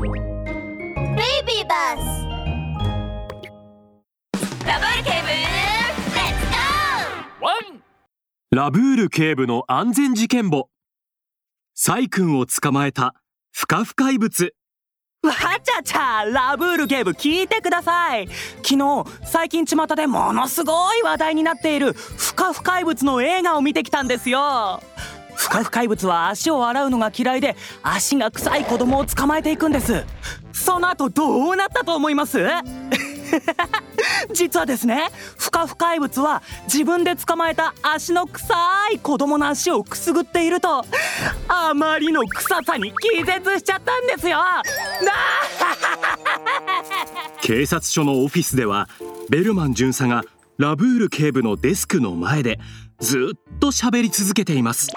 ビーバス。ダブーブルレッツゴワンラブール警部の安全事件簿。サイ君を捕まえた不可不怪物。わちゃちゃラブール警部聞いてください。昨日最近巷でものすごい話題になっている不可不怪物の映画を見てきたんですよ不可不怪物は足を洗うのが嫌いで足が臭い子供を捕まえていくんです。その後どうなったと思います？実はですね不可不怪物は自分で捕まえた足の臭い子供の足をくすぐっているとあまりの臭さに気絶しちゃったんですよ。警察署のオフィスではベルマン巡査がラブール警部のデスクの前でずっと喋り続けています。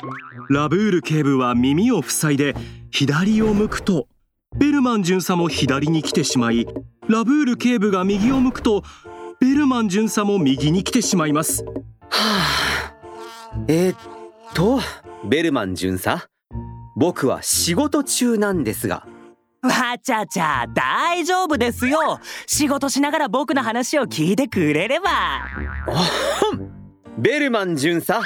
ラブール警部は耳を塞いで左を向くとベルマン巡査も左に来てしまいラブール警部が右を向くとベルマン巡査も右に来てしまいます。はあ。えー、っとベルマン巡査？僕は仕事中なんですが。わちゃちゃ大丈夫ですよ。仕事しながら僕の話を聞いてくれればベルマン巡査。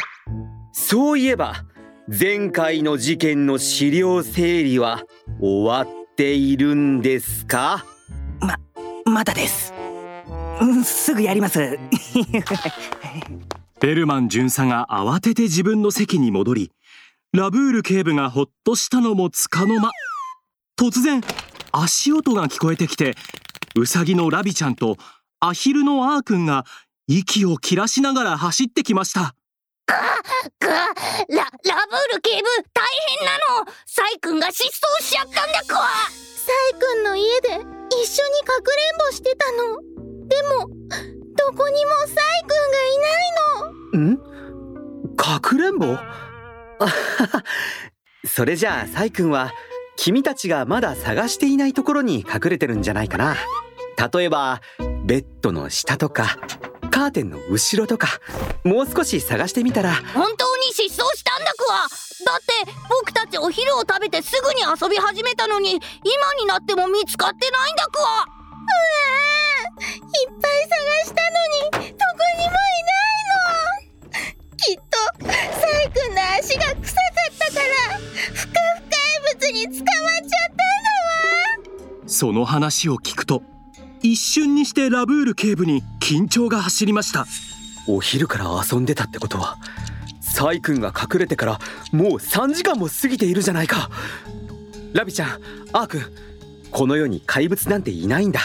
そういえば前回の事件の資料整理は終わっているんですか？ままだです。うんすぐやります。ベルマン巡査が慌てて自分の席に戻りラブール警部がほっとしたのもつかの間突然足音が聞こえてきてウサギのラビちゃんとアヒルのアーくんが息を切らしながら走ってきました。ラ、ラブール警部大変なの。サイ君が失踪しちゃったんだクワサイ君の家で一緒にかくれんぼしてたの。でもどこにもサイ君がいないの。ん？かくれんぼ？それじゃあサイ君は君たちがまだ探していないところに隠れてるんじゃないかな。例えばベッドの下とかカーテンの後ろとかもう少し探してみたら。本当に失踪したんだクワだって僕たちお昼を食べてすぐに遊び始めたのに今になっても見つかってないんだクワうわいっぱい探したのにどこにもいないの。きっとサイ君の足が臭かったからふかふか怪物に捕まっちゃったんだわ。その話を聞くと一瞬にしてラブール警部に緊張が走りました。お昼から遊んでたってことはサイ君が隠れてからもう3時間も過ぎているじゃないか。ラビちゃんアー君この世に怪物なんていないんだ。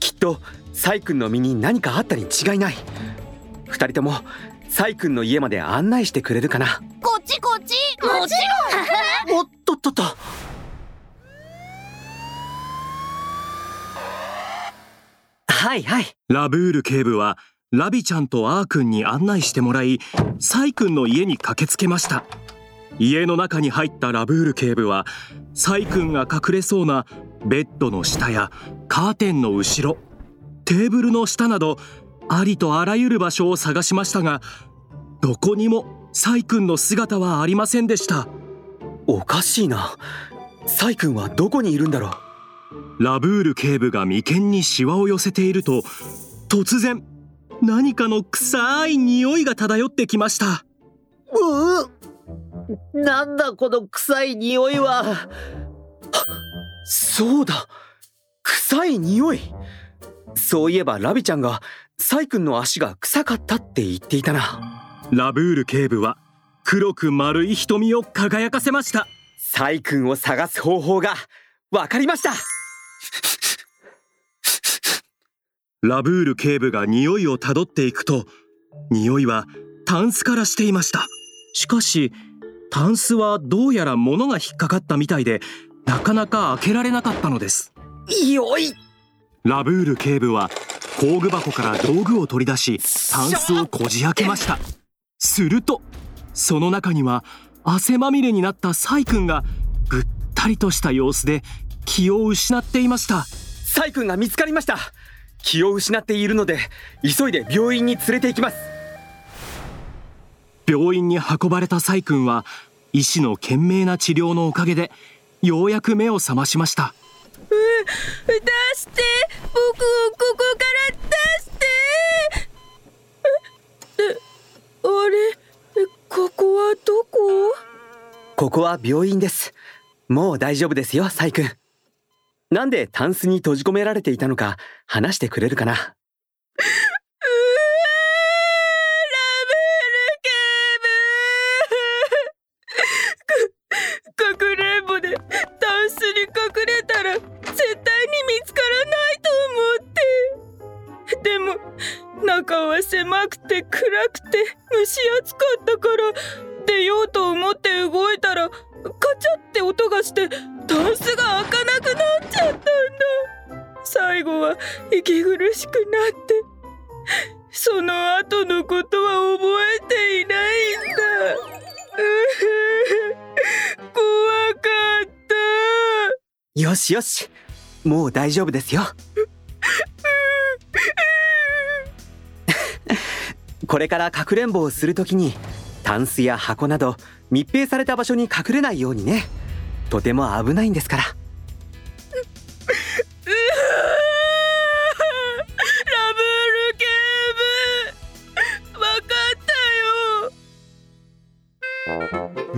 きっとサイ君の身に何かあったに違いない。2人ともサイ君の家まで案内してくれるかな。こっちこっち。もちろん。おっとっとっとはいはい。ラブール警部はラビちゃんとアーくんに案内してもらいサイくんの家に駆けつけました。家の中に入ったラブール警部はサイくんが隠れそうなベッドの下やカーテンの後ろテーブルの下などありとあらゆる場所を探しましたがどこにもサイくんの姿はありませんでした。おかしいな。サイくんはどこにいるんだろう？ラブール警部が眉間にシワを寄せていると突然何かの臭い匂いが漂ってきました。ううなんだこの臭い匂いは。そうだ臭い匂い。そういえばラビちゃんがサイ君の足が臭かったって言っていたな。ラブール警部は黒く丸い瞳を輝かせました。サイ君を探す方法がわかりましたラブール警部が匂いをたどっていくと匂いはタンスからしていました。しかしタンスはどうやら物が引っかかったみたいでなかなか開けられなかったのです。よい。ラブール警部は工具箱から道具を取り出しタンスをこじ開けました。するとその中には汗まみれになったサイ君がぐったりとした様子で気を失っていました。サイ君が見つかりました。気を失っているので急いで病院に連れて行きます。病院に運ばれたサイ君は医師の懸命な治療のおかげでようやく目を覚ましました。出して。僕をここから出して。えあれ？ここはどこ？ここは病院です。もう大丈夫ですよサイ君なんでタンスに閉じ込められていたのか話してくれるかな？うわー、ラブレかくれんぼでタンスに隠れたら絶対に見つからないと思って。でも中は狭くて暗くて蒸し暑かったから出ようと思って動いたらカチャって音がしてタンスが開かくなっちゃったんだ。最後は息苦しくなってその後のことは覚えていないんだ。怖かった。よしよしもう大丈夫ですよ。これからかくれんぼをするときにタンスや箱など密閉された場所に隠れないようにね。とても危ないんですから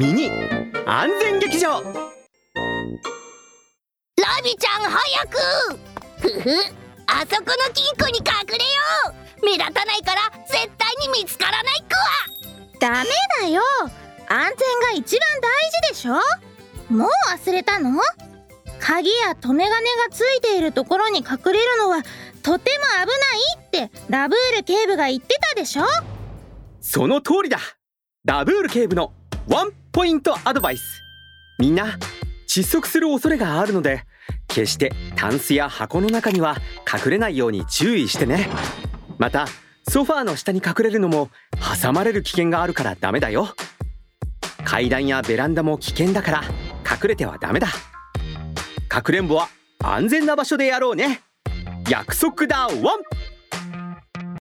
ミニ。安全劇場。ラビちゃん早く。ふふ。あそこの金庫に隠れよう。目立たないから絶対に見つからない子はダメだよ。安全が一番大事でしょ。もう忘れたの？鍵や留め金がついているところに隠れるのはとても危ないってラブール警部が言ってたでしょ。その通りだ。ラブール警部のワンポイントアドバイス。みんな窒息する恐れがあるので決してタンスや箱の中には隠れないように注意してね。またソファーの下に隠れるのも挟まれる危険があるからダメだよ。階段やベランダも危険だから隠れてはダメだ。かくれんぼは安全な場所でやろうね。約束だワン！